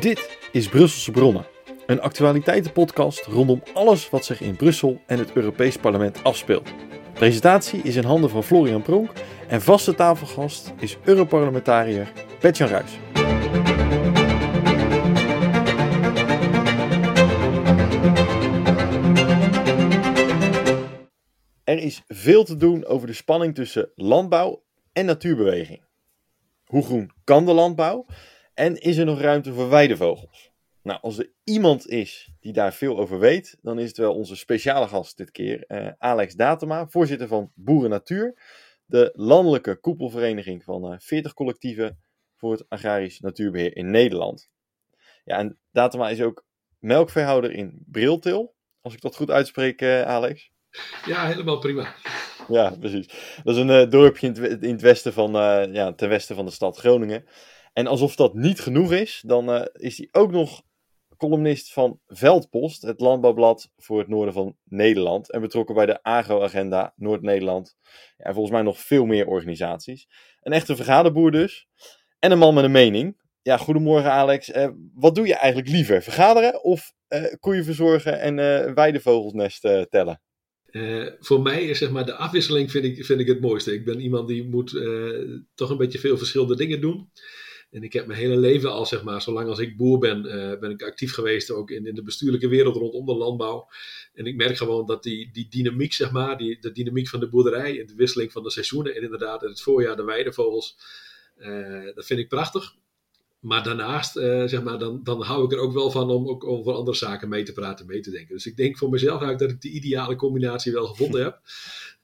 Dit is Brusselse Bronnen, een actualiteitenpodcast rondom alles wat zich in Brussel en het Europees Parlement afspeelt. Presentatie is in handen van Florian Pronk en vaste tafelgast is Europarlementariër Petjan Ruijs. Er is veel te doen over de spanning tussen landbouw en natuurbeweging. Hoe groen kan de landbouw? En is er nog ruimte voor weidevogels? Nou, als er iemand is die daar veel over weet, dan is het wel onze speciale gast dit keer, eh, Alex Datema, voorzitter van Boeren Natuur, de landelijke koepelvereniging van eh, 40 collectieven voor het agrarisch natuurbeheer in Nederland. Ja, en Datema is ook melkveehouder in Briltil, als ik dat goed uitspreek, eh, Alex. Ja, helemaal prima. Ja, precies. Dat is een uh, dorpje in het, in het, westen van, uh, ja, ten westen van de stad Groningen. En alsof dat niet genoeg is, dan uh, is hij ook nog columnist van Veldpost, het landbouwblad voor het noorden van Nederland. En betrokken bij de Agro-agenda Noord-Nederland. Ja, volgens mij nog veel meer organisaties. Een echte vergaderboer dus. En een man met een mening. Ja, goedemorgen Alex. wat doe je eigenlijk liever? Vergaderen of koeien verzorgen en weidevogelsnest tellen? Uh, voor mij is zeg maar de afwisseling vind ik, vind ik het mooiste. Ik ben iemand die moet uh, toch een beetje veel verschillende dingen doen. En ik heb mijn hele leven al, zeg maar, zolang als ik boer ben, uh, ben ik actief geweest ook in, in de bestuurlijke wereld rondom de landbouw. En ik merk gewoon dat die, die dynamiek, zeg maar, die, de dynamiek van de boerderij en de wisseling van de seizoenen en inderdaad in het voorjaar de weidevogels, dat vind ik prachtig maar daarnaast, uh, zeg maar, dan, dan hou ik er ook wel van om ook over andere zaken mee te praten, mee te denken. Dus ik denk voor mezelf dat ik de ideale combinatie wel gevonden heb.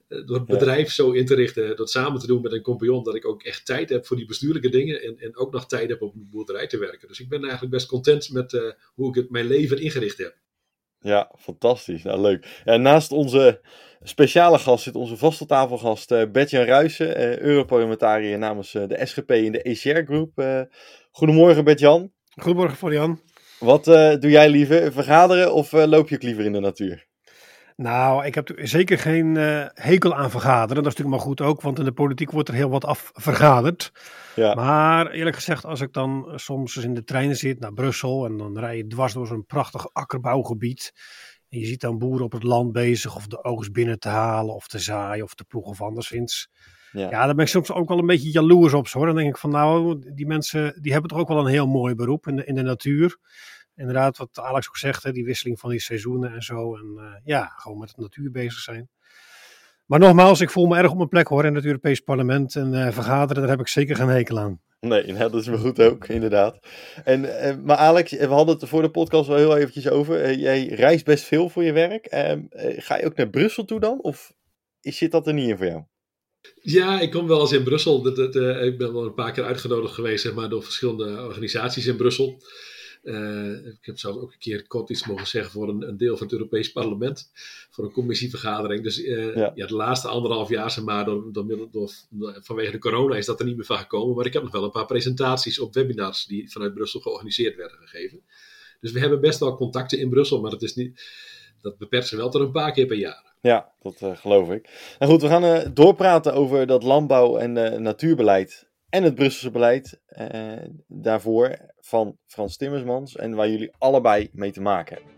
Uh, door het bedrijf zo in te richten, dat samen te doen met een compagnon, dat ik ook echt tijd heb voor die bestuurlijke dingen en, en ook nog tijd heb om op de boerderij te werken. Dus ik ben eigenlijk best content met uh, hoe ik het, mijn leven ingericht heb. Ja, fantastisch. Nou, leuk. Ja, naast onze speciale gast zit onze vaste tafelgast uh, Bertjan Ruijsen, uh, Europarlementariër namens uh, de SGP in de ECR Group. goedemorgen Bertjan. Goedemorgen Florian. Wat doe jij liever, vergaderen of loop je ook liever in de natuur? Nou, ik heb zeker geen uh, hekel aan vergaderen. Dat is natuurlijk maar goed ook, want in de politiek wordt er heel wat af vergaderd. Ja. Maar eerlijk gezegd, als ik dan soms in de trein zit naar Brussel en dan rij je dwars door zo'n prachtig akkerbouwgebied. En je ziet dan boeren op het land bezig of de oogst binnen te halen of te zaaien of te ploegen of anderszins. Ja. ja, daar ben ik soms ook wel een beetje jaloers op. Hoor. Dan denk ik van nou, die mensen die hebben toch ook wel een heel mooi beroep in de, in de natuur inderdaad, wat Alex ook zegt, hè, die wisseling van die seizoenen en zo. En uh, ja, gewoon met de natuur bezig zijn. Maar nogmaals, ik voel me erg op mijn plek hoor in het Europees Parlement. En uh, vergaderen, daar heb ik zeker geen hekel aan. Nee, dat is me goed ook, inderdaad. En, uh, maar Alex, we hadden het voor de podcast wel heel eventjes over. jij reist best veel voor je werk. Ehm, ga je ook naar Brussel toe dan? Of zit dat er niet in voor jou? Ja, ik kom wel eens in Brussel. Dat, dat, ik ben wel een paar keer uitgenodigd geweest zeg maar, door verschillende organisaties in Brussel. Uh, ik heb zelf ook een keer kort iets mogen zeggen voor een, een, deel van het Europees Parlement. Voor een commissievergadering. Dus uh, ja. ja. de laatste anderhalf jaar, zeg maar, door, door, door, vanwege de corona is dat er niet meer van gekomen. Maar ik heb nog wel een paar presentaties op webinars die vanuit Brussel georganiseerd werden gegeven. Dus we hebben best wel contacten in Brussel, maar het is niet, dat beperkt zich wel tot een paar keer per jaar. Ja, dat uh, geloof ik. Nou goed, we gaan doorpraten over dat landbouw- en natuurbeleid en het Brusselse beleid eh, daarvoor van Frans Timmersmans en waar jullie allebei mee te maken hebben.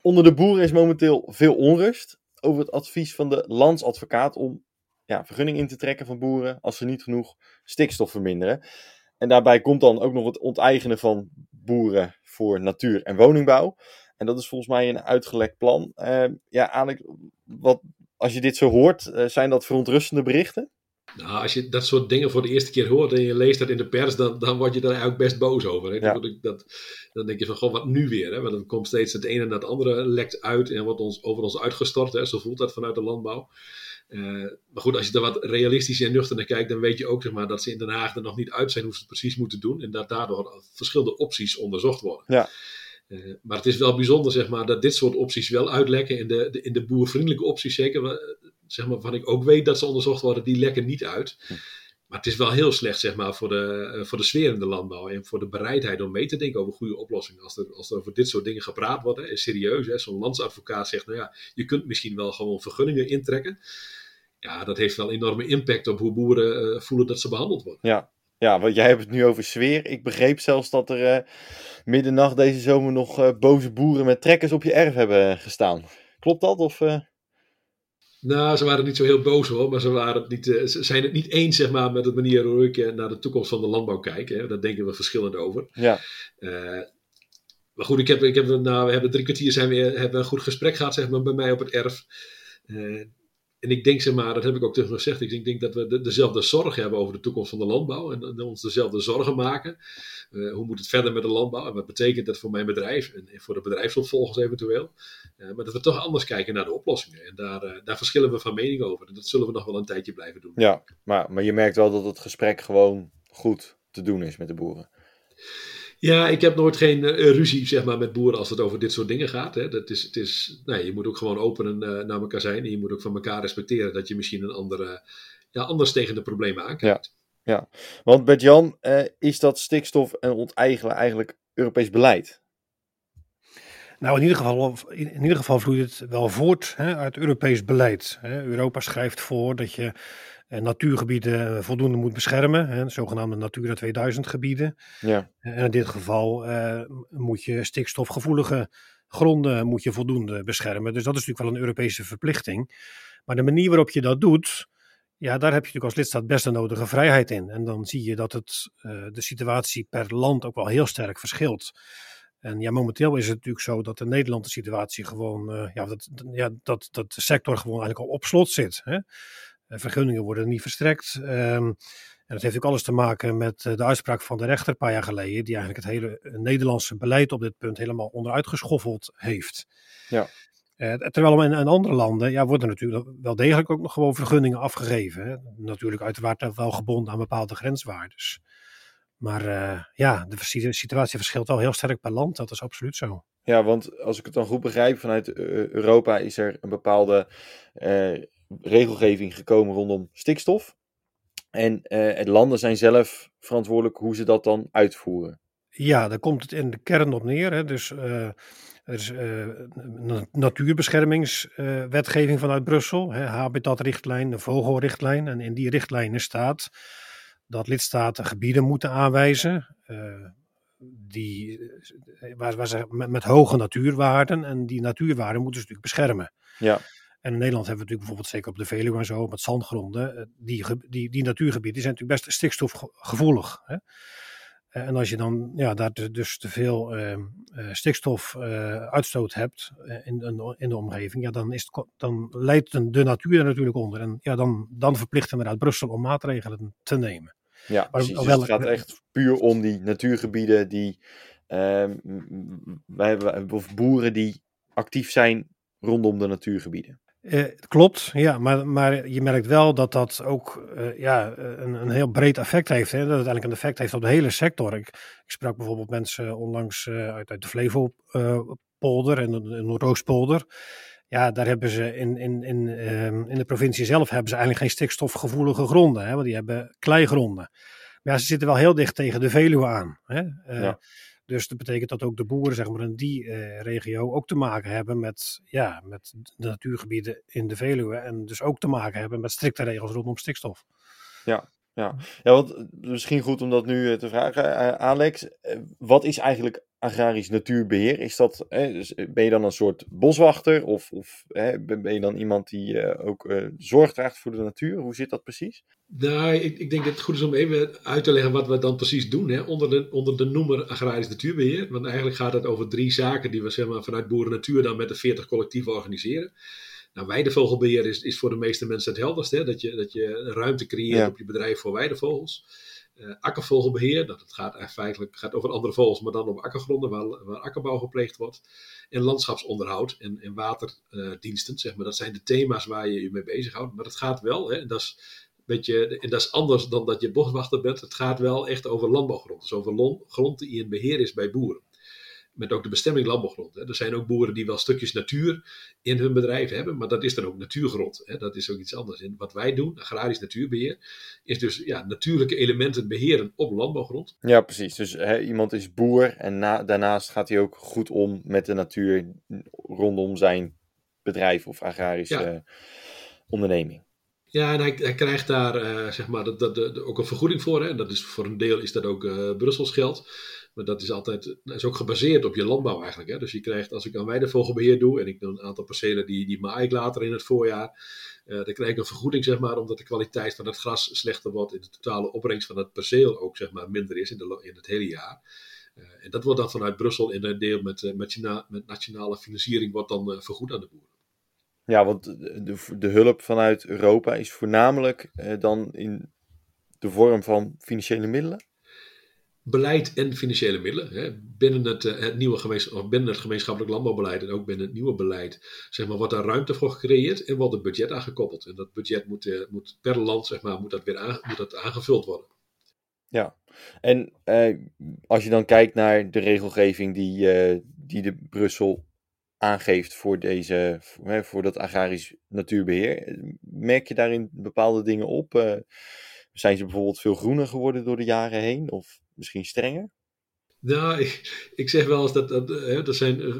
Onder de boeren is momenteel veel onrust over het advies van de landsadvocaat om ja, vergunning in te trekken van boeren als ze niet genoeg stikstof verminderen. En daarbij komt dan ook nog het onteigenen van boeren voor natuur- en woningbouw. En dat is volgens mij een uitgelekt plan. Uh, ja, Alex, wat, als je dit zo hoort, uh, zijn dat verontrustende berichten? Nou, als je dat soort dingen voor de eerste keer hoort en je leest dat in de pers, dan, dan word je daar eigenlijk best boos over. Hè? Ja. Dan, dat, dan denk je van, wat nu weer? Hè? Want dan komt steeds het ene na het andere lekt uit en wordt ons, over ons uitgestort. Hè? Zo voelt dat vanuit de landbouw. Uh, maar goed, als je er wat realistisch en nuchter naar kijkt, dan weet je ook zeg maar, dat ze in Den Haag er nog niet uit zijn hoe ze het precies moeten doen. En dat daardoor verschillende opties onderzocht worden. Ja. Uh, maar het is wel bijzonder zeg maar, dat dit soort opties wel uitlekken. In de, de in de boervriendelijke opties zeker, zeg maar, waarvan ik ook weet dat ze onderzocht worden, die lekken niet uit. Hm. Maar het is wel heel slecht zeg maar, voor, de, uh, voor de sfeer in de landbouw en voor de bereidheid om mee te denken over goede oplossingen. Als er, als er over dit soort dingen gepraat wordt, hè, serieus, zo'n landsadvocaat zegt, nou ja, je kunt misschien wel gewoon vergunningen intrekken. ja, dat heeft wel enorme impact op hoe boeren voelen dat ze behandeld worden. Ja, ja, want jij hebt het nu over sfeer. Ik begreep zelfs dat er uh, middernacht deze zomer nog boze boeren met trekkers op je erf hebben gestaan. Klopt dat? Of, nou, ze waren niet zo heel boos hoor, maar ze, waren het niet, eh, ze zijn het niet eens zeg maar, met de manier waarop ik eh, naar de toekomst van de landbouw kijk. Hè. Daar denken we verschillend over. Ja. Maar goed, ik heb, ik heb, nou, we hebben drie kwartier zijn we, hebben een goed gesprek gehad zeg maar, bij mij op het erf. Uh, en ik denk, zeg maar, dat heb ik ook tegen gezegd, ik denk, denk dat we de, dezelfde zorgen hebben over de toekomst van de landbouw en, ons dezelfde zorgen maken. Uh, hoe moet het verder met de landbouw en wat betekent dat voor mijn bedrijf en voor de bedrijfsopvolgers eventueel. Uh, maar dat we toch anders kijken naar de oplossingen. En daar, uh, daar verschillen we van mening over. En dat zullen we nog wel een tijdje blijven doen. Ja, maar, maar je merkt wel dat het gesprek gewoon goed te doen is met de boeren. Ja, ik heb nooit geen uh, ruzie zeg maar, met boeren als het over dit soort dingen gaat. Hè. Dat is, het is, nee, je moet ook gewoon open en, uh, naar elkaar zijn. En je moet ook van elkaar respecteren dat je misschien een andere, ja, anders tegen de problemen aankijkt. Ja, ja. want Bert-Jan, uh, is dat stikstof en onteigenen eigenlijk Europees beleid? Nou, in ieder geval, in, ieder geval vloeit het wel voort hè, uit Europees beleid. Hè. Europa schrijft voor dat je natuurgebieden voldoende moet beschermen, hè, zogenaamde Natura 2000 gebieden. Ja. En in dit geval uh, moet je stikstofgevoelige gronden moet je voldoende beschermen. Dus dat is natuurlijk wel een Europese verplichting. Maar de manier waarop je dat doet, ja, daar heb je natuurlijk als lidstaat best de nodige vrijheid in. En dan zie je dat het, uh, de situatie per land ook wel heel sterk verschilt. En ja, momenteel is het natuurlijk zo dat in Nederland de situatie gewoon, uh, ja, dat, ja, dat, dat de sector gewoon eigenlijk al op slot zit. Hè? Eh, vergunningen worden niet verstrekt. Um, en dat heeft ook alles te maken met de uitspraak van de rechter een paar jaar geleden, die eigenlijk het hele Nederlandse beleid op dit punt helemaal onderuit geschoffeld heeft. Ja. Uh, terwijl in, in, andere landen ja, worden natuurlijk wel degelijk ook nog gewoon vergunningen afgegeven. Hè? Natuurlijk uiteraard wel gebonden aan bepaalde grenswaardes. Maar uh, ja, de situatie verschilt wel heel sterk per land, dat is absoluut zo. Ja, want als ik het dan goed begrijp, vanuit Europa is er een bepaalde uh, regelgeving gekomen rondom stikstof. En het landen zijn zelf verantwoordelijk hoe ze dat dan uitvoeren. Ja, daar komt het in de kern op neer. Hè. Dus uh, er is uh, natuurbeschermingswetgeving vanuit Brussel, hè, habitatrichtlijn, de vogelrichtlijn. En in die richtlijnen staat dat lidstaten gebieden moeten aanwijzen die, waar, waar ze met, met, hoge natuurwaarden. En die natuurwaarden moeten ze natuurlijk beschermen. Ja. En in Nederland hebben we natuurlijk bijvoorbeeld zeker op de Veluwe en zo, met zandgronden, eh, die, die, die natuurgebieden zijn natuurlijk best stikstofgevoelig. Hè? Eh, en als je dan ja, daar dus te veel uh, stikstofuitstoot uh, hebt in, in, de omgeving, ja, dan, is het, dan leidt de natuur er natuurlijk onder. En ja, dan, dan verplicht inderdaad Brussel om maatregelen te nemen. Ja, maar, precies. Dus het gaat echt puur om die natuurgebieden die, ehm, wij hebben, of boeren die actief zijn rondom de natuurgebieden. Uh, klopt, ja, maar, maar je merkt wel dat dat ook uh, ja, een, een heel breed effect heeft. Hè? Dat het eigenlijk een effect heeft op de hele sector. Ik, ik sprak bijvoorbeeld mensen onlangs uit, uit de Flevopolder en de, de Noordoostpolder. Ja, daar hebben ze in, in, in, ehm, in de provincie zelf hebben ze eigenlijk geen stikstofgevoelige gronden, hè? want die hebben kleigronden. Maar ja, ze zitten wel heel dicht tegen de Veluwe aan. Hè? Ja. Dus dat betekent dat ook de boeren zeg maar, in die uh, regio ook te maken hebben met, ja, met de natuurgebieden in de Veluwe. En dus ook te maken hebben met strikte regels rondom stikstof. Ja, ja. ja want eh, misschien goed om dat nu te vragen, Alex. Wat is eigenlijk agrarisch natuurbeheer? Is dat, dus ben je dan een soort boswachter of, of ben je dan iemand die ook zorg draagt voor de natuur? Hoe zit dat precies? Nou, ik, ik, denk dat het goed is om even uit te leggen wat we dan precies doen hè, onder, de, onder de noemer agrarisch natuurbeheer. Want eigenlijk gaat het over drie zaken die we zeg maar, vanuit Boeren Natuur dan met de 40 collectieven organiseren. Nou, weidevogelbeheer is, is voor de meeste mensen het helderst. Hè? Dat, je, dat je ruimte creëert ja. op je bedrijf voor weidevogels. Uh, akkervogelbeheer, dat het gaat feitelijk gaat over andere vogels, maar dan op akkergronden waar, waar akkerbouw gepleegd wordt. En landschapsonderhoud en, en waterdiensten, zeg maar. Dat zijn de thema's waar je je mee bezighoudt. Maar het gaat wel, hè, en dat is beetje, en dat is anders dan dat je boswachter bent. Het gaat wel echt over landbouwgrond. Dus over grond die in beheer is bij boeren. Met ook de bestemming landbouwgrond. Hè. Er zijn ook boeren die wel stukjes natuur in hun bedrijf hebben, maar dat is dan ook natuurgrond. Hè. Dat is ook iets anders. En wat wij doen, agrarisch natuurbeheer, is dus ja, natuurlijke elementen beheren op landbouwgrond. Ja, precies. Dus hè, iemand is boer en na, daarnaast gaat hij ook goed om met de natuur rondom zijn bedrijf of agrarische ja. onderneming. Ja, en hij, hij krijgt daar uh, zeg maar, dat, dat, ook een vergoeding voor. Hè? En dat is, voor een deel is dat ook uh, Brussels geld. Maar dat is altijd is ook gebaseerd op je landbouw eigenlijk. Hè? Dus je krijgt, als ik aan weidevogelbeheer doe en ik doe een aantal percelen die, die maai ik later in het voorjaar, uh, dan krijg ik een vergoeding, zeg maar, omdat de kwaliteit van het gras slechter wordt en de totale opbrengst van het perceel ook zeg maar, minder is in, de, in het hele jaar. Uh, en dat wordt dan vanuit Brussel in een deel met, uh, met, met, nationale financiering wordt dan vergoed aan de boeren. Ja, want de, de hulp vanuit Europa is voornamelijk dan in de vorm van financiële middelen? Beleid en financiële middelen. Hè. Binnen, het, eh, het nieuwe gemeens, of binnen het gemeenschappelijk landbouwbeleid en ook binnen het nieuwe beleid zeg maar, wordt daar ruimte voor gecreëerd en wordt het budget aangekoppeld. En dat budget moet, uh, moet per land zeg maar, moet dat weer aan, moet dat aangevuld worden. Ja, en eh, als je dan kijkt naar de regelgeving die, eh, die de Brussel aangeeft voor, deze, voor, dat agrarisch natuurbeheer, merk je daarin bepaalde dingen op? Zijn ze bijvoorbeeld veel groener geworden door de jaren heen? Of misschien strenger? Nou, ik, ik zeg wel eens dat, dat hè, er zijn eh,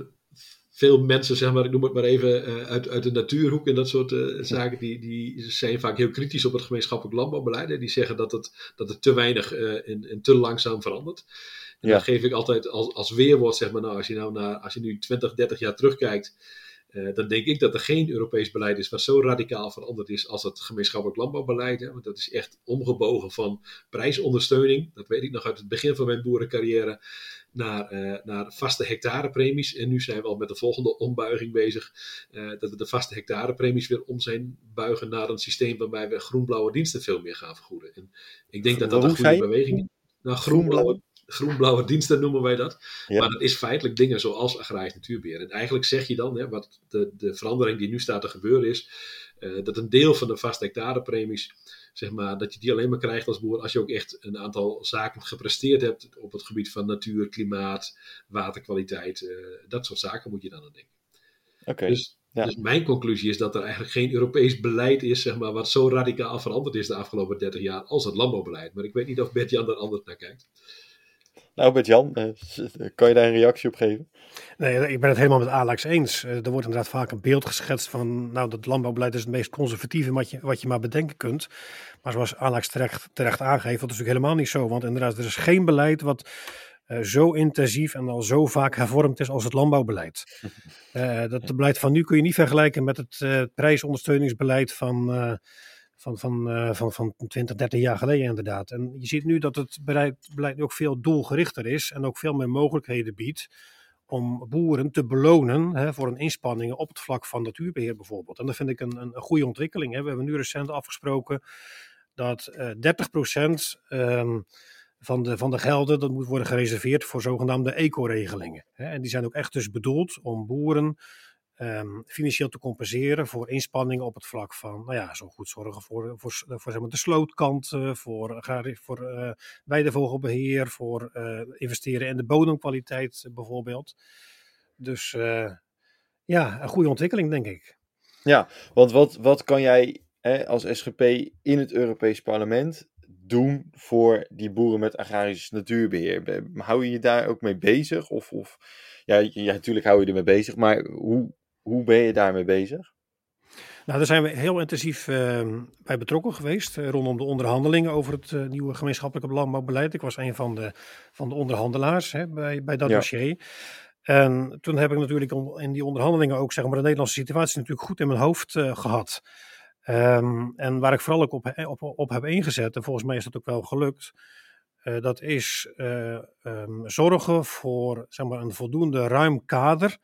veel mensen, zeg maar, ik noem het maar even, uh, uit, uit de natuurhoek en dat soort uh, zaken, die, die zijn vaak heel kritisch op het gemeenschappelijk landbouwbeleid. En die zeggen dat het, dat het te weinig uh, en, en te langzaam verandert. En ja. dan geef ik altijd als, als weerwoord, zeg maar, nou, als je nou naar, als je nu 20, 30 jaar terugkijkt, uh, dan denk ik dat er geen Europees beleid is wat zo radicaal veranderd is als het gemeenschappelijk landbouwbeleid. Hè? Want dat is echt omgebogen van prijsondersteuning. Dat weet ik nog uit het begin van mijn boerencarrière. Naar, uh, naar vaste hectarepremies. En nu zijn we al met de volgende ombuiging bezig. Uh, dat we de vaste hectarepremies weer om zijn buigen naar een systeem waarbij we groen-blauwe diensten veel meer gaan vergoeden. En ik denk dat dat een goede beweging is. Nou, groen-blauwe groen-blauwe diensten noemen wij dat. Maar dat is feitelijk dingen zoals agrarisch natuurbeheer. En eigenlijk zeg je dan, hè, wat de, de verandering die nu staat te gebeuren is, uh, dat een deel van de vaste hectarepremies, zeg maar, dat je die alleen maar krijgt als boer als je ook echt een aantal zaken gepresteerd hebt op het gebied van natuur, klimaat, waterkwaliteit. Uh, dat soort zaken moet je dan aan denken. Okay. Dus, ja. dus, mijn conclusie is dat er eigenlijk geen Europees beleid is, zeg maar, wat zo radicaal veranderd is de afgelopen 30 jaar als het landbouwbeleid. Maar ik weet niet of Bert-Jan er anders naar kijkt. Nou, Bert-Jan, eh, kan je daar een reactie op geven? Nee, ik ben het helemaal met Alex eens. Eh, er wordt inderdaad vaak een beeld geschetst van, nou, dat landbouwbeleid is het meest conservatieve wat je, wat je maar bedenken kunt. Maar zoals Alex terecht, terecht aangeeft, dat is natuurlijk helemaal niet zo. Want inderdaad, er is geen beleid wat uh, zo intensief en al zo vaak hervormd is als het landbouwbeleid. Uh, dat beleid van nu kun je niet vergelijken met het uh, prijsondersteuningsbeleid van van, van, uh, van, van 20, 30 jaar geleden inderdaad. En je ziet nu dat het beleid, ook veel doelgerichter is en ook veel meer mogelijkheden biedt om boeren te belonen hè, voor hun inspanningen op het vlak van natuurbeheer bijvoorbeeld. En dat vind ik een, een, goede ontwikkeling. Hè. We hebben nu recent afgesproken dat uh, 30% um, van, de, van de gelden dat moet worden gereserveerd voor zogenaamde eco-regelingen. En die zijn ook echt dus bedoeld om boeren um, financieel te compenseren voor inspanningen op het vlak van, nou ja, zo goed zorgen voor, voor, voor zeg maar de slootkant, uh, voor, voor uh, weidevogelbeheer, voor investeren in de bodemkwaliteit bijvoorbeeld. Dus ja, een goede ontwikkeling denk ik. Ja, want wat, wat kan jij hè, als SGP in het Europees Parlement doen voor die boeren met agrarisch natuurbeheer? Hou je je daar ook mee bezig? Of, of ja, ja, natuurlijk hou je ermee bezig, maar hoe, hoe ben je daarmee bezig? Nou, daar zijn we heel intensief uh, bij betrokken geweest uh, rondom de onderhandelingen over het uh, nieuwe gemeenschappelijke landbouwbeleid. Ik was een van de, van de onderhandelaars hè, bij, bij dat ja. dossier. En toen heb ik natuurlijk in die onderhandelingen ook zeg maar, de Nederlandse situatie natuurlijk goed in mijn hoofd gehad. Um, en waar ik vooral ook op, op, op heb ingezet, en volgens mij is dat ook wel gelukt, dat is um, zorgen voor zeg maar, een voldoende ruim kader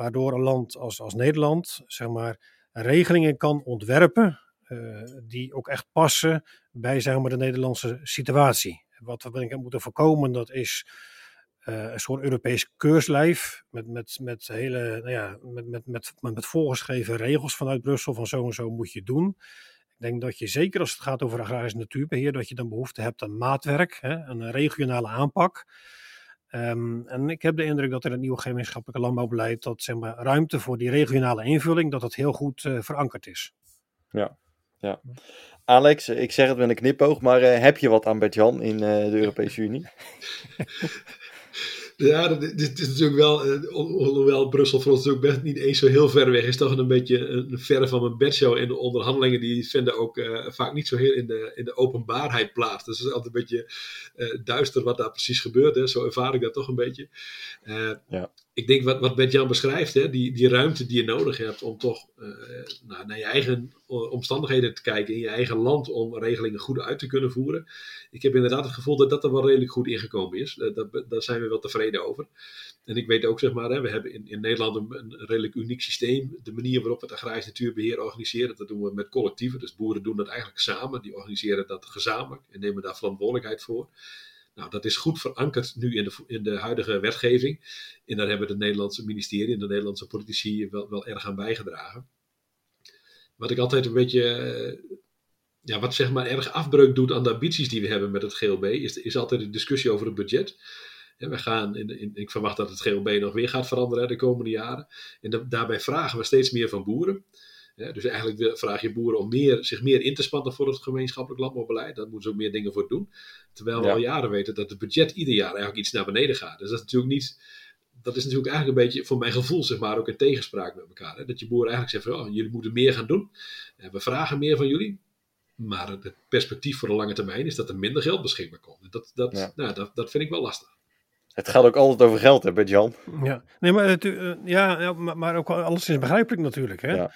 waardoor een land als, als Nederland zeg maar, regelingen kan ontwerpen uh, die ook echt passen bij zeg maar, de Nederlandse situatie. Wat we moeten voorkomen, dat is uh, een soort Europees keurslijf met, met, met, hele, nou ja, met, met, met, met voorgeschreven regels vanuit Brussel van zo en zo moet je doen. Ik denk dat je zeker als het gaat over agrarisch natuurbeheer, dat je dan behoefte hebt aan maatwerk, hè, een regionale aanpak. Um, en ik heb de indruk dat in het nieuwe gemeenschappelijke landbouwbeleid dat zeg maar, ruimte voor die regionale invulling, dat dat heel goed uh, verankerd is. Ja, ja. Alex, ik zeg het met een knipoog, maar uh, heb je wat aan Bert-Jan in uh, de Europese Unie? Ja, dit is natuurlijk wel, uh, hoewel Brussel voor ons natuurlijk best niet eens zo heel ver weg is, toch een beetje een verre van mijn bedshow. in de onderhandelingen die vinden ook uh, vaak niet zo heel in de, in de openbaarheid plaats. Dus het is altijd een beetje uh, duister wat daar precies gebeurt. Hè. Zo ervaar ik dat toch een beetje. ja ik denk wat, wat Bert-Jan beschrijft, hè, die, die ruimte die je nodig hebt om toch uh, nou, naar je eigen omstandigheden te kijken in je eigen land om regelingen goed uit te kunnen voeren. Ik heb inderdaad het gevoel dat dat er wel redelijk goed ingekomen is. Uh, dat, daar zijn we wel tevreden over. En ik weet ook, zeg maar, hè, we hebben in, in Nederland een, een, redelijk uniek systeem. De manier waarop we het agrarisch natuurbeheer organiseren, dat doen we met collectieven. Dus boeren doen dat eigenlijk samen. Die organiseren dat gezamenlijk en nemen daar verantwoordelijkheid voor. Nou, dat is goed verankerd nu in de, in de huidige wetgeving. En daar hebben de Nederlandse ministerie en de Nederlandse politici wel, wel erg aan bijgedragen. Wat ik altijd een beetje, eh, ja, wat zeg maar erg afbreuk doet aan de ambities die we hebben met het GLB, is, is altijd de discussie over het budget. we gaan in, in, ik verwacht dat het GLB nog weer gaat veranderen de komende jaren. En daarbij vragen we steeds meer van boeren dus eigenlijk vraag je boeren om meer, zich meer in te spannen voor het gemeenschappelijk landbouwbeleid. Daar moeten ze ook meer dingen voor doen. Terwijl we al jaren weten dat het budget ieder jaar eigenlijk iets naar beneden gaat. Dus dat is natuurlijk niet. Dat is natuurlijk eigenlijk een beetje, voor mijn gevoel, zeg maar, ook een tegenspraak met elkaar. Hè? Dat je boeren eigenlijk zeggen: van, oh, jullie moeten meer gaan doen. We vragen meer van jullie. Maar het perspectief voor de lange termijn is dat er minder geld beschikbaar komt. Dat, dat, nou, dat, dat vind ik wel lastig. Het gaat ook altijd over geld, hè, Jan? Ja, nee, maar, het, uh, ja, maar ook alles is begrijpelijk natuurlijk. Hè? Ja.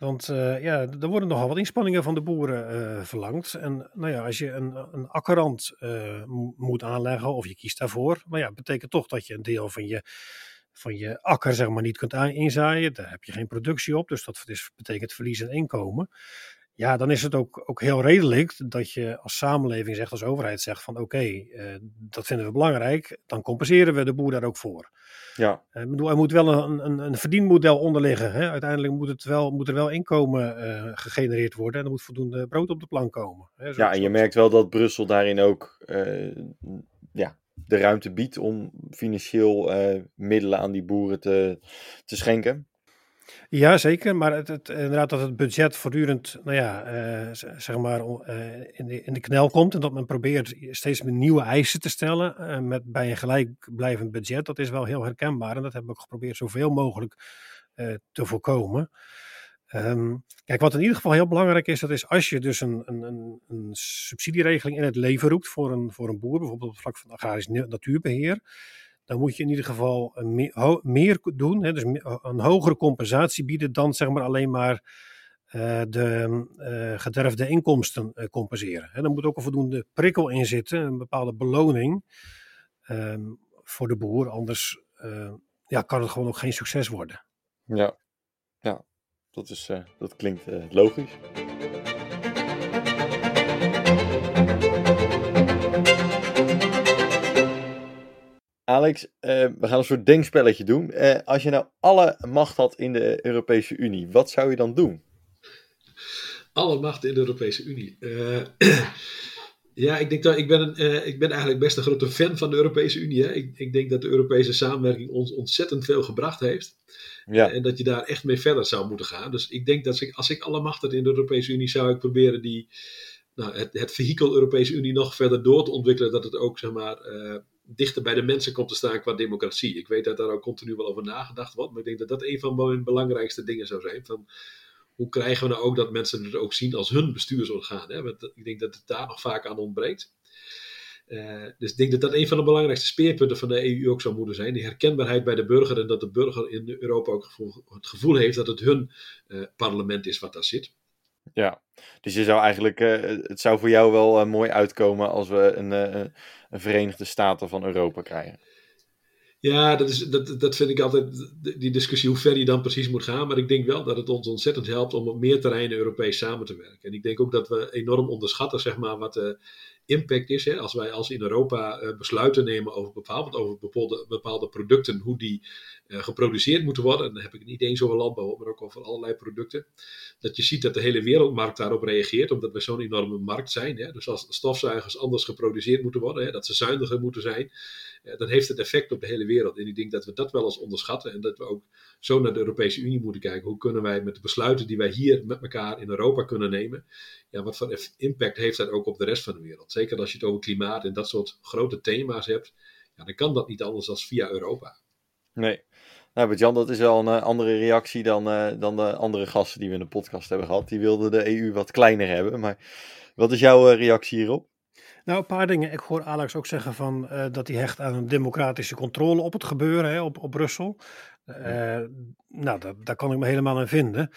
Want uh, ja, er worden nogal wat inspanningen van de boeren uh, verlangd. En nou ja, als je een, een akkerrand uh, moet aanleggen of je kiest daarvoor, maar ja, betekent toch dat je een deel van je, van je akker zeg maar niet kunt inzaaien. Daar heb je geen productie op, dus dat is, betekent verlies aan inkomen. Ja, dan is het ook, ook heel redelijk dat je als samenleving zegt, als overheid zegt van oké, dat vinden we belangrijk, dan compenseren we de boer daar ook voor. Ja. Eh, ik bedoel, er moet wel een, een, een verdienmodel onder liggen. Hè? Uiteindelijk moet, het wel, moet er wel inkomen uh, gegenereerd worden en er moet voldoende brood op de plank komen. Hè? ja, en je merkt wel dat Brussel daarin ook uh, ja, de ruimte biedt om financieel middelen aan die boeren te, te schenken. Ja, zeker. Maar het, het, inderdaad dat het budget voortdurend, nou ja, uh, zeg maar, uh, in, de, in de knel komt. En dat men probeert steeds meer nieuwe eisen te stellen uh, met, bij een gelijkblijvend budget. Dat is wel heel herkenbaar. En dat hebben we ook geprobeerd zoveel mogelijk te voorkomen. Um, kijk, wat in ieder geval heel belangrijk is, dat is als je dus een, een, een subsidieregeling in het leven roept voor een, voor een boer, bijvoorbeeld op het vlak van agrarisch natuurbeheer dan moet je in ieder geval meer, meer doen. Hè, dus een hogere compensatie bieden dan zeg maar alleen maar uh, de uh, gederfde inkomsten uh, compenseren. Hè, er moet ook een voldoende prikkel in zitten, een bepaalde beloning um, voor de boer. Anders ja, kan het gewoon ook geen succes worden. Ja, ja. Dat, is, dat klinkt logisch. Alex, uh, we gaan een soort denkspelletje doen. Uh, als je nou alle macht had in de Europese Unie, wat zou je dan doen? Alle macht in de Europese Unie. Uh, ja, ik, denk dat, ik, ben een, ik ben eigenlijk best een grote fan van de Europese Unie. Hè. Ik, ik denk dat de Europese samenwerking ons ontzettend veel gebracht heeft. Ja. En dat je daar echt mee verder zou moeten gaan. Dus ik denk dat ik, als ik alle macht had in de Europese Unie, zou ik proberen die, nou, het, het vehikel Europese Unie nog verder door te ontwikkelen. Dat het ook, zeg maar dichter bij de mensen komt te staan qua democratie. Ik weet dat daar ook continu wel over nagedacht wordt, maar ik denk dat dat een van mijn belangrijkste dingen zou zijn. Van, hoe krijgen we nou ook dat mensen het ook zien als hun bestuursorgaan? Hè? Want ik denk dat het daar nog vaak aan ontbreekt. Uh, dus ik denk dat dat een van de belangrijkste speerpunten van de EU ook zou moeten zijn. Die herkenbaarheid bij de burger en dat de burger in Europa ook het gevoel heeft dat het hun uh, parlement is wat daar zit. Ja, dus je zou eigenlijk, uh, het zou voor jou wel mooi uitkomen als we een, een Verenigde Staten van Europa krijgen. Ja, dat, is, dat, dat vind ik altijd die discussie hoe ver die dan precies moet gaan. Maar ik denk wel dat het ons ontzettend helpt om op meer terreinen Europees samen te werken. En ik denk ook dat we enorm onderschatten zeg maar, wat impact is. Als wij als in Europa uh, besluiten nemen over, bepaald, over bepaalde, bepaalde producten, hoe die uh, geproduceerd moeten worden. En dan heb ik niet eens over landbouw, maar ook over allerlei producten. Dat je ziet dat de hele wereldmarkt daarop reageert, omdat we zo'n enorme markt zijn. Hè. Dus als stofzuigers anders geproduceerd moeten worden, hè, dat ze zuiniger moeten zijn dan heeft het effect op de hele wereld. En ik denk dat we dat wel eens onderschatten en dat we ook zo naar de Europese Unie moeten kijken. Hoe kunnen wij met de besluiten die wij hier met elkaar in Europa kunnen nemen, ja, wat voor impact heeft dat ook op de rest van de wereld? Zeker als je het over klimaat en dat soort grote thema's hebt. ja, dan kan dat niet anders dan via Europa. Nee. Nou, Jan, dat is wel een uh, andere reactie dan, uh, dan de andere gasten die we in de podcast hebben gehad. Die wilden de EU wat kleiner hebben. Maar wat is jouw reactie hierop? Nou, een paar dingen. Ik hoor Alex ook zeggen van, dat hij hecht aan een democratische controle op het gebeuren, hè, op, op Brussel. nou, daar, daar kan ik me helemaal in vinden.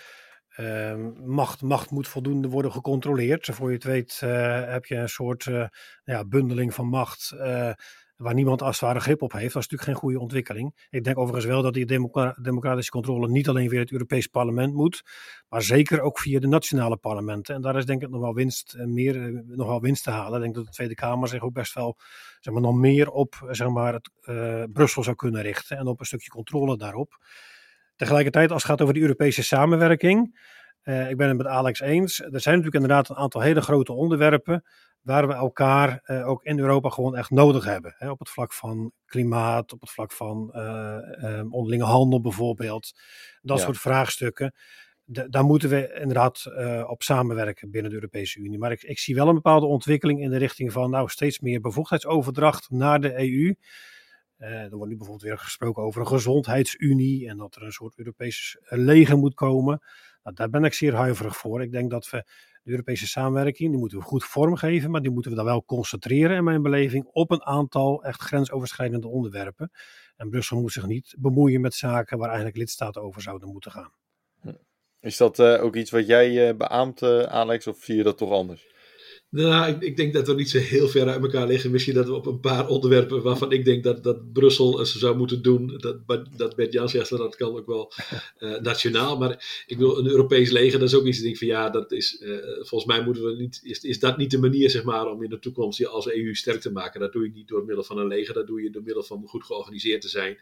Ehm, macht, macht moet voldoende worden gecontroleerd. Voor je het weet heb je een soort ja, bundeling van macht waar niemand als het ware grip op heeft. Dat is natuurlijk geen goede ontwikkeling. Ik denk overigens wel dat die democratische controle niet alleen via het Europees parlement moet, maar zeker ook via de nationale parlementen. En daar is denk ik nog wel winst, eh, meer, eh, nog wel winst te halen. Ik denk dat de Tweede Kamer zich ook best wel zeg maar, nog meer op zeg maar, het, Brussel zou kunnen richten en op een stukje controle daarop. Tegelijkertijd, als het gaat over de Europese samenwerking, ik ben het met Alex eens. Er zijn natuurlijk inderdaad een aantal hele grote onderwerpen waar we elkaar uh, ook in Europa gewoon echt nodig hebben. Hè, op het vlak van klimaat, op het vlak van uh, um, onderlinge handel bijvoorbeeld. Dat ja. soort vraagstukken. De, daar moeten we inderdaad uh, op samenwerken binnen de Europese Unie. Maar ik, ik, zie wel een bepaalde ontwikkeling in de richting van nou, steeds meer bevoegdheidsoverdracht naar de EU. er wordt nu bijvoorbeeld weer gesproken over een gezondheidsunie en dat er een soort Europees leger moet komen. Nou, daar ben ik zeer huiverig voor. Ik denk dat we de Europese samenwerking, die moeten we goed vormgeven, maar die moeten we dan wel concentreren in mijn beleving op een aantal echt grensoverschrijdende onderwerpen. En Brussel moet zich niet bemoeien met zaken waar eigenlijk lidstaten over zouden moeten gaan. Is dat uh, ook iets wat jij uh, beaamt, uh, Alex, of zie je dat toch anders? Nou, ik, ik, denk dat we niet zo heel ver uit elkaar liggen. Misschien dat we op een paar onderwerpen waarvan ik denk dat, dat Brussel ze zou moeten doen. Dat, dat Bert Jan zegt, dat kan ook wel uh, nationaal. Maar ik wil een Europees leger, dat is ook iets. Ik denk van ja, dat is, uh, volgens mij moeten we niet, is, is dat niet de manier zeg maar, om in de toekomst je als EU sterk te maken. Dat doe je niet door middel van een leger, dat doe je door middel van goed georganiseerd te zijn.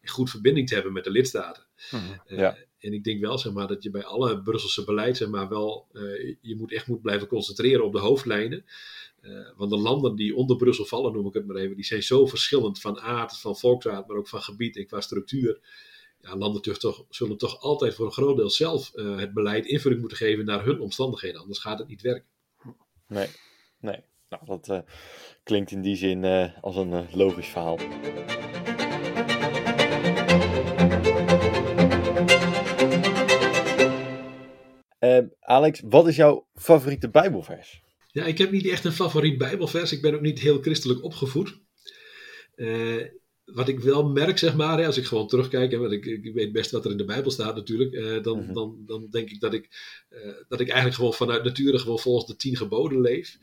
En goed verbinding te hebben met de lidstaten. Uh, ja. En ik denk wel zeg maar, dat je bij alle Brusselse beleid maar, wel, uh, je moet echt moet blijven concentreren op de hoofdlijnen. Uh, want de landen die onder Brussel vallen, noem ik het maar even, die zijn zo verschillend van aard, van volksaard, maar ook van gebied en qua structuur. Ja, landen toch, zullen toch altijd voor een groot deel zelf uh, het beleid invulling moeten geven naar hun omstandigheden, anders gaat het niet werken. Nee, nee. Nou, dat klinkt in die zin als een logisch verhaal. Uh, Alex, wat is jouw favoriete Bijbelvers? Ja, ik heb niet echt een favoriet Bijbelvers. Ik ben ook niet heel christelijk opgevoed. Uh, wat ik wel merk, zeg maar, hè, als ik gewoon terugkijk, en ik, ik, weet best wat er in de Bijbel staat natuurlijk, uh, dan, mm -hmm. dan, dan denk ik dat ik, dat ik eigenlijk gewoon vanuit nature gewoon volgens de tien geboden leef.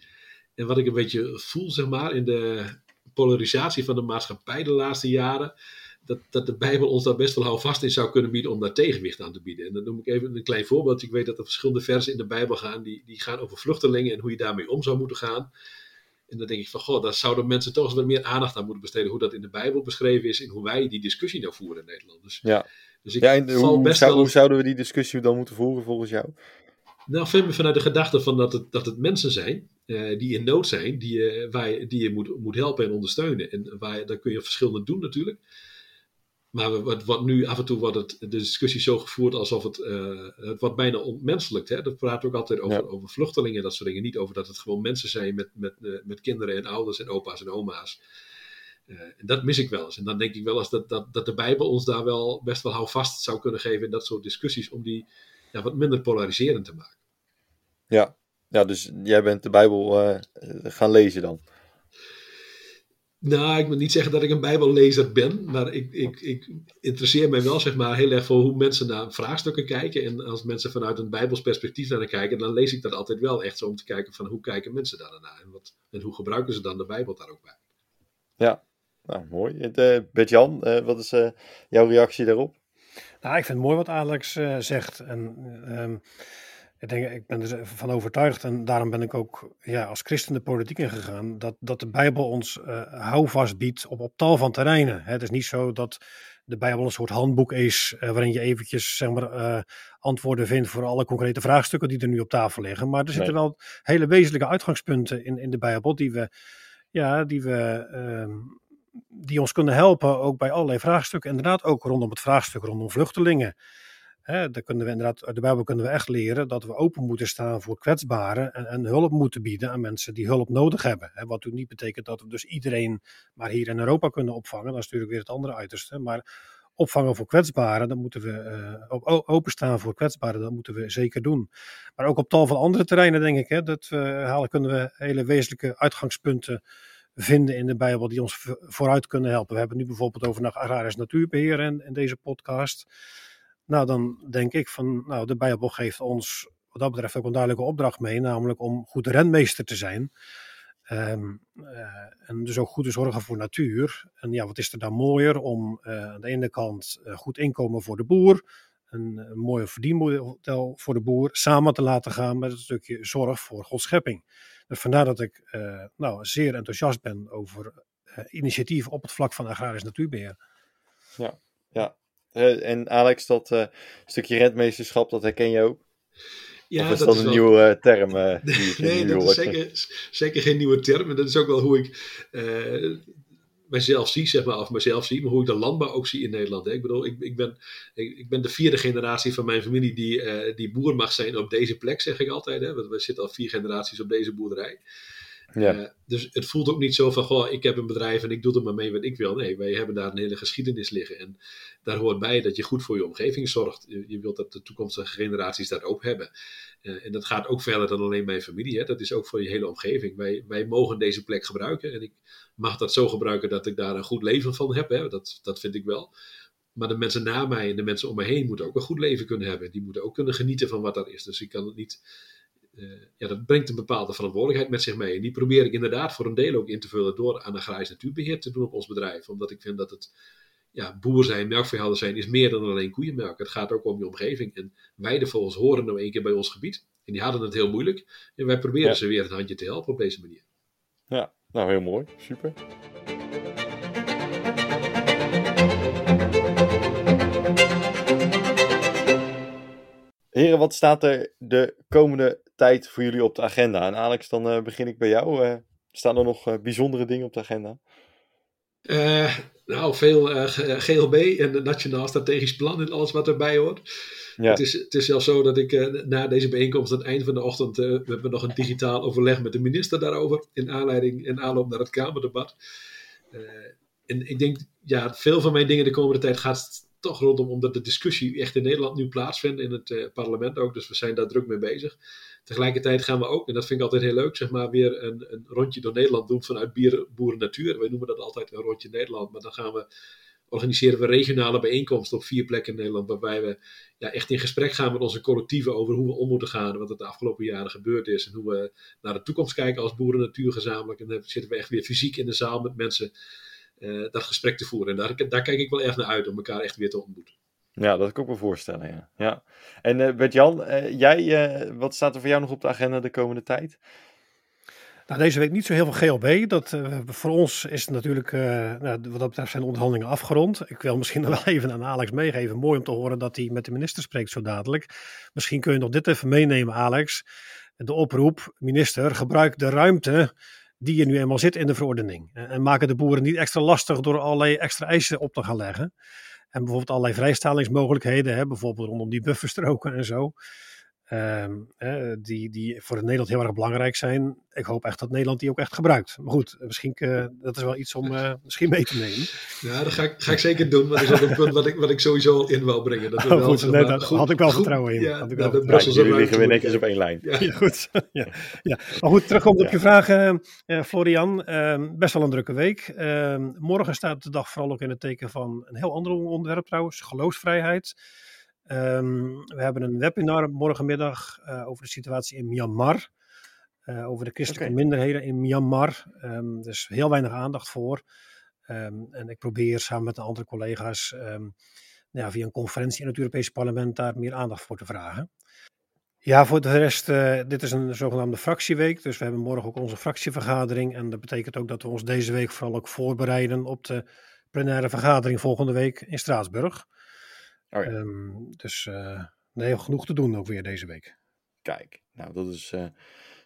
En wat ik een beetje voel, zeg maar, in de polarisatie van de maatschappij de laatste jaren, dat, dat de Bijbel ons daar best wel houvast in zou kunnen bieden om daar tegenwicht aan te bieden. En dan noem ik even een klein voorbeeld. Ik weet dat er verschillende versen in de Bijbel gaan die, die gaan over vluchtelingen en hoe je daarmee om zou moeten gaan. En dan denk ik van, goh, daar zouden mensen toch eens wat meer aandacht aan moeten besteden. Hoe dat in de Bijbel beschreven is en hoe wij die discussie nou voeren in Nederland. Dus, ja. dus ik ja, en hoe, best zou, wel... hoe zouden we die discussie dan moeten voeren volgens jou? Nou, vanuit de gedachte van dat het, dat het mensen zijn uh, die in nood zijn, die, uh, waar je, die je moet, moet helpen en ondersteunen. En waar, daar kun je verschillende doen natuurlijk. Maar wat, wat nu af en toe wordt het, de discussie zo gevoerd alsof het, uh, het wordt bijna onmenselijk. Hè? Dat praat ook altijd over, ja. over vluchtelingen en dat soort dingen. Niet over dat het gewoon mensen zijn met, met, uh, met kinderen en ouders en opa's en oma's. Uh, en dat mis ik wel eens. En dan denk ik wel eens dat, dat, dat de Bijbel ons daar wel best wel houvast zou kunnen geven in dat soort discussies. Om die ja, wat minder polariserend te maken. Ja. ja, dus jij bent de Bijbel gaan lezen dan? Nou, ik moet niet zeggen dat ik een bijbellezer ben, maar ik, ik, ik interesseer mij wel zeg maar, heel erg voor hoe mensen naar vraagstukken kijken. En als mensen vanuit een bijbels perspectief naar kijken, dan lees ik dat altijd wel echt zo om te kijken van hoe kijken mensen daar naar en, wat, en hoe gebruiken ze dan de bijbel daar ook bij. Ja, nou mooi. Uh, Bert-Jan, uh, wat is uh, jouw reactie daarop? Nou, ik vind het mooi wat Alex zegt. En um, ik, denk, ik ben er van overtuigd en daarom ben ik ook ja, als christen de politiek ingegaan, dat, dat de Bijbel ons uh, houvast biedt op, op tal van terreinen. Het is niet zo dat de Bijbel een soort handboek is uh, waarin je eventjes zeg maar, uh, antwoorden vindt voor alle concrete vraagstukken die er nu op tafel liggen. Maar er zitten nee. wel hele wezenlijke uitgangspunten in, in de Bijbel die, we, ja, die, we, uh, die ons kunnen helpen ook bij allerlei vraagstukken. Inderdaad ook rondom het vraagstuk rondom vluchtelingen. Hè, daar kunnen we inderdaad, uit de Bijbel kunnen we echt leren dat we open moeten staan voor kwetsbaren en, en hulp moeten bieden aan mensen die hulp nodig hebben. Hè, wat natuurlijk niet betekent dat we dus iedereen maar hier in Europa kunnen opvangen. Dat is natuurlijk weer het andere uiterste. Maar opvangen voor kwetsbaren, dan moeten we uh, openstaan voor kwetsbaren, dat moeten we zeker doen. Maar ook op tal van andere terreinen denk ik, hè, dat we halen, kunnen we hele wezenlijke uitgangspunten vinden in de Bijbel die ons vooruit kunnen helpen. We hebben nu bijvoorbeeld over agrarisch natuurbeheer in, in deze podcast. Nou, dan denk ik van, nou, de Bijbel geeft ons wat dat betreft ook een duidelijke opdracht mee, namelijk om goed renmeester te zijn. Um, uh, en dus ook goed te zorgen voor natuur. En ja, wat is er dan mooier om uh, aan de ene kant uh, goed inkomen voor de boer, een, een mooie verdienmodel voor de boer, samen te laten gaan met een stukje zorg voor Gods schepping. Dus vandaar dat ik nou, zeer enthousiast ben over initiatief op het vlak van agrarisch natuurbeheer. Ja, ja. En Alex, dat stukje rentmeesterschap, dat herken je ook? Ja, of is dat, dat is een wel... nieuwe eh, term? Uh, nee, dat is zeker, zeker geen nieuwe term. En dat is ook wel hoe ik uh, mijzelf zie, zeg maar, of mezelf zie, maar hoe ik de landbouw ook zie in Nederland. Hè. Ik bedoel, ik, ik, ben, ik, ik, ben de vierde generatie van mijn familie die, uh, die boer mag zijn op deze plek, zeg ik altijd. Hè. Want we zitten al vier generaties op deze boerderij. Ja. Uh, dus het voelt ook niet zo van, goh, ik heb een bedrijf en ik doe er maar mee wat ik wil. Nee, wij hebben daar een hele geschiedenis liggen. En daar hoort bij dat je goed voor je omgeving zorgt. Je, wilt dat de toekomstige generaties dat ook hebben. Uh, en dat gaat ook verder dan alleen mijn familie. Hè. Dat is ook voor je hele omgeving. Wij, wij mogen deze plek gebruiken. En ik mag dat zo gebruiken dat ik daar een goed leven van heb. Hè. Dat, dat vind ik wel. Maar de mensen na mij en de mensen om me heen moeten ook een goed leven kunnen hebben. Die moeten ook kunnen genieten van wat er is. Dus ik kan het niet ja, dat brengt een bepaalde verantwoordelijkheid met zich mee. En die probeer ik inderdaad voor een deel ook in te vullen door aan agrarisch natuurbeheer te doen op ons bedrijf. Omdat ik vind dat het ja, boer zijn, melkveehouder zijn, is meer dan alleen koeienmelk. Het gaat ook om je omgeving. En weidevogels horen nou één keer bij ons gebied. En die hadden het heel moeilijk. En wij proberen ze weer een handje te helpen op deze manier. Ja, nou heel mooi. Super. Heren, wat staat er de komende tijd voor jullie op de agenda? En Alex, dan uh, begin ik bij jou. Uh, staan er nog uh, bijzondere dingen op de agenda? nou, veel GLB en het Nationaal Strategisch Plan en alles wat erbij hoort. Ja. Het, is, het is zelfs zo dat ik na deze bijeenkomst aan het eind van de ochtend. we hebben nog een digitaal overleg met de minister daarover. In aanleiding en aanloop naar het Kamerdebat. en ik denk, ja, veel van mijn dingen de komende tijd gaat toch rondom omdat de discussie echt in Nederland nu plaatsvindt in het uh, parlement ook. Dus we zijn daar druk mee bezig. Tegelijkertijd gaan we ook, en dat vind ik altijd heel leuk, zeg maar weer een, een rondje door Nederland doen vanuit Boeren Natuur. Wij noemen dat altijd een rondje Nederland, maar dan gaan we organiseren we regionale bijeenkomsten op vier plekken in Nederland, waarbij we ja, echt in gesprek gaan met onze collectieven over hoe we om moeten gaan, wat er de afgelopen jaren gebeurd is en hoe we naar de toekomst kijken als Boeren Natuur gezamenlijk. En dan zitten we echt weer fysiek in de zaal met mensen dat gesprek te voeren. En daar, daar kijk ik wel erg naar uit om elkaar echt weer te ontmoeten. Ja, dat kan ik ook wel voorstellen, ja. ja. En uh, Bert-Jan, uh, jij, wat staat er voor jou nog op de agenda de komende tijd? Nou, deze week niet zo heel veel GLB. Dat, voor ons is het natuurlijk, nou, wat dat betreft zijn de onderhandelingen afgerond. Ik wil misschien nog wel even aan Alex meegeven. Mooi om te horen dat hij met de minister spreekt zo dadelijk. Misschien kun je nog dit even meenemen, Alex. De oproep, minister, gebruik de ruimte die je nu eenmaal zit in de verordening. En maken de boeren niet extra lastig door allerlei extra eisen op te gaan leggen. En bijvoorbeeld allerlei vrijstellingsmogelijkheden, hè, bijvoorbeeld rondom die bufferstroken en zo. Um, die, die voor Nederland heel erg belangrijk zijn. Ik hoop echt dat Nederland die ook echt gebruikt. Maar goed, misschien uh, dat is wel iets om uh, misschien mee te nemen. Ja, dat ga ik, ga ik zeker doen. Maar dat is ook een punt wat ik, wat ik sowieso in wil brengen. Dat oh, wel, goed, nee, daar had ik wel vertrouwen in. Ja, ik wel jullie liggen weer netjes op één lijn. Ja, ja goed. ja, ja. Maar goed, terugkomt op je vraag, uh, Florian. Ehm, best wel een drukke week. Ehm, morgen staat de dag vooral ook in het teken van een heel ander onderwerp trouwens. Geloofsvrijheid. Um, we hebben een webinar morgenmiddag uh, over de situatie in Myanmar. Uh, over de christelijke okay. minderheden in Myanmar. Um, dus heel weinig aandacht voor. Um, en ik probeer samen met de andere collega's ja, via een conferentie in het Europese parlement daar meer aandacht voor te vragen. Ja, voor de rest, uh, dit is een zogenaamde fractieweek. Dus we hebben morgen ook onze fractievergadering. En dat betekent ook dat we ons deze week vooral ook voorbereiden op de plenaire vergadering volgende week in Straatsburg. Oh ja. um, dus uh, nee, genoeg te doen ook weer deze week. Kijk, nou dat is uh,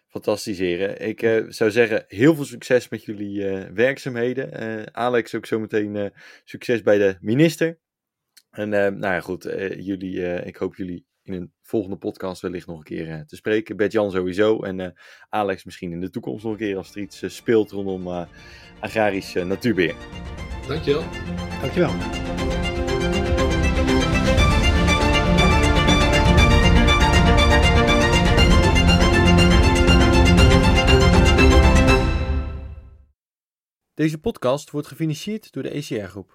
fantastisch heren. Ik uh, zou zeggen, heel veel succes met jullie werkzaamheden. Alex ook zometeen succes bij de minister. En nou ja, goed, jullie, ik hoop jullie in een volgende podcast wellicht nog een keer te spreken. Bert-Jan sowieso en Alex misschien in de toekomst nog een keer als er iets speelt rondom agrarisch natuurbeheer. Dankjewel. Dankjewel. Deze podcast wordt gefinancierd door de ECR Groep.